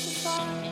To.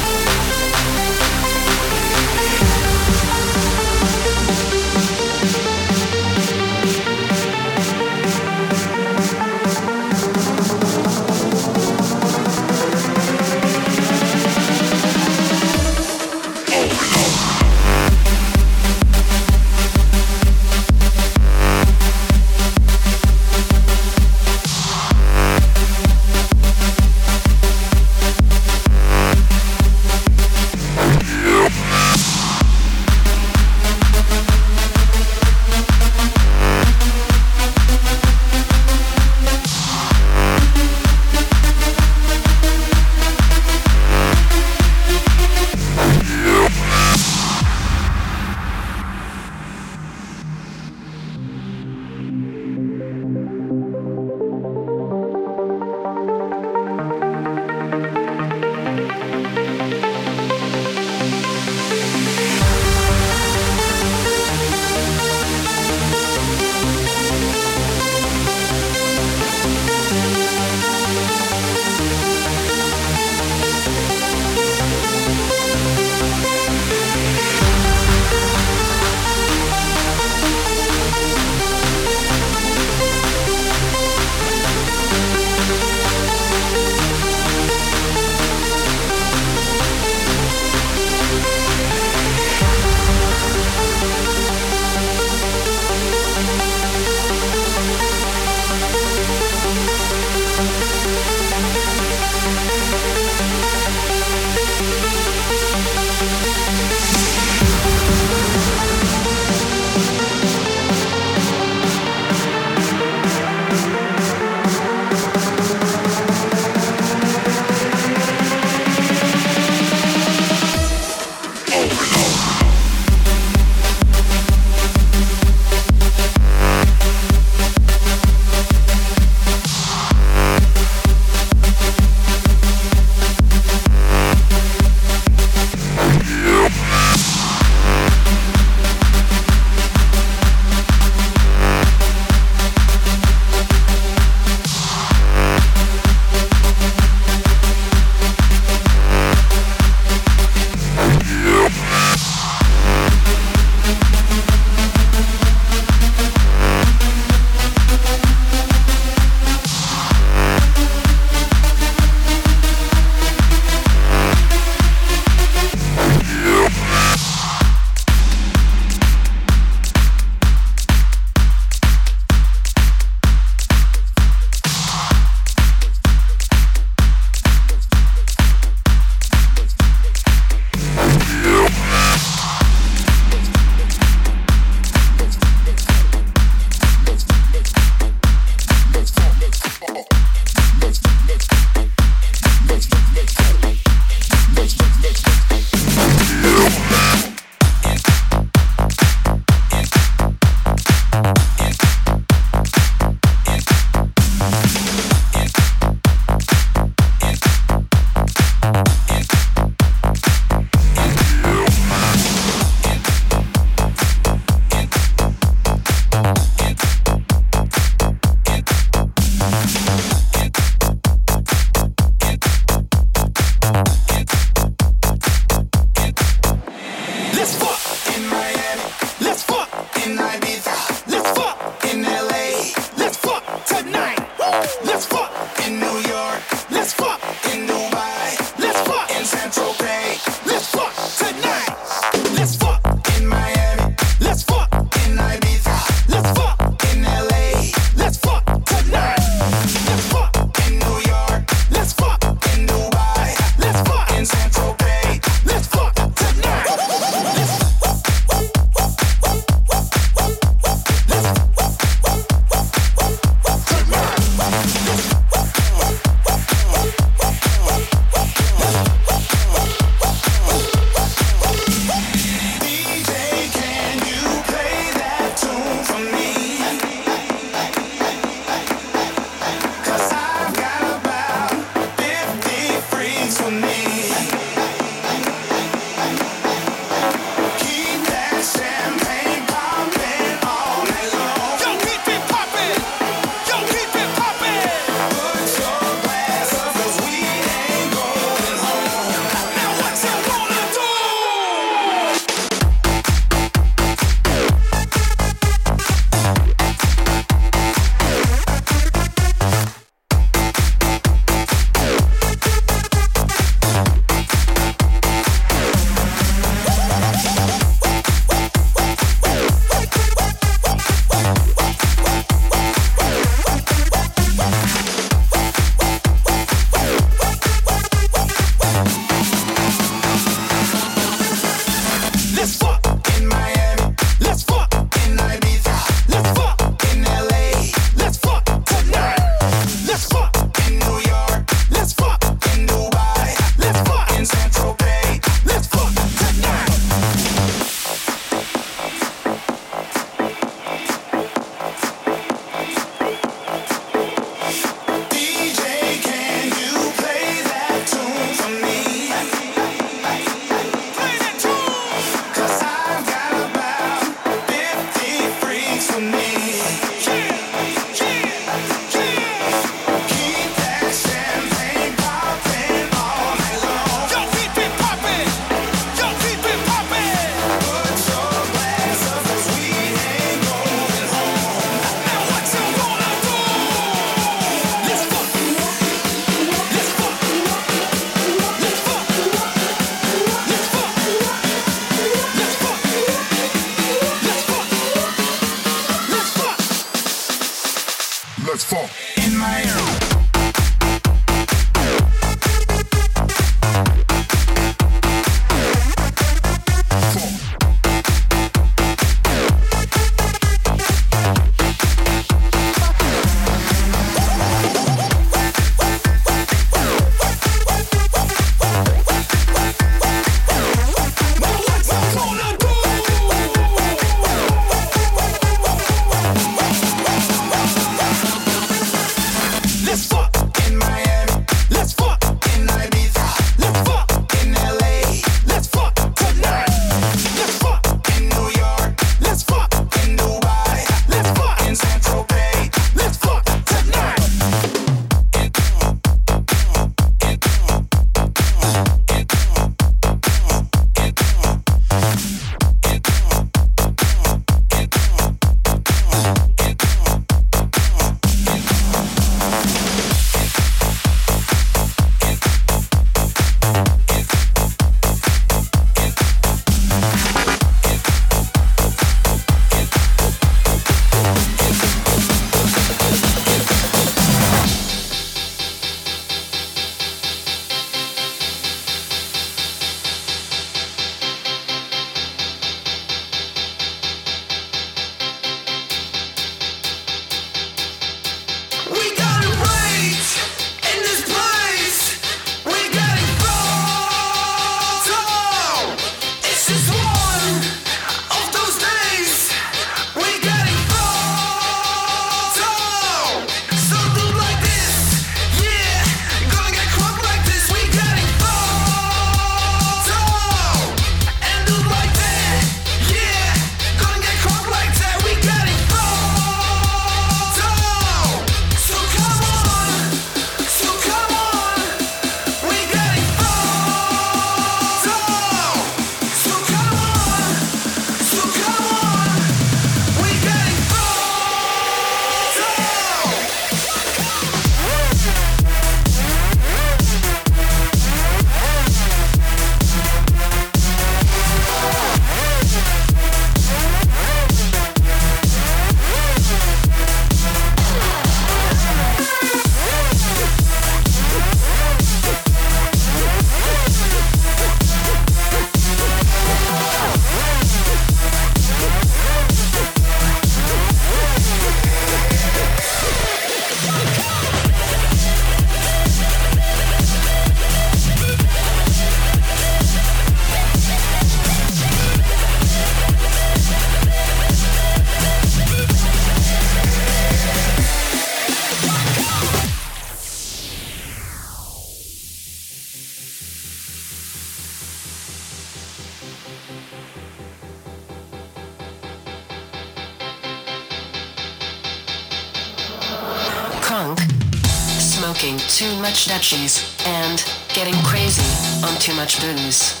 And getting crazy on too much booze.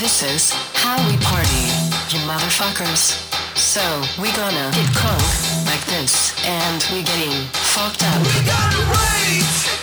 This is how we party, you motherfuckers. So we gonna get crunk like this, and we getting fucked up. We gonna rage.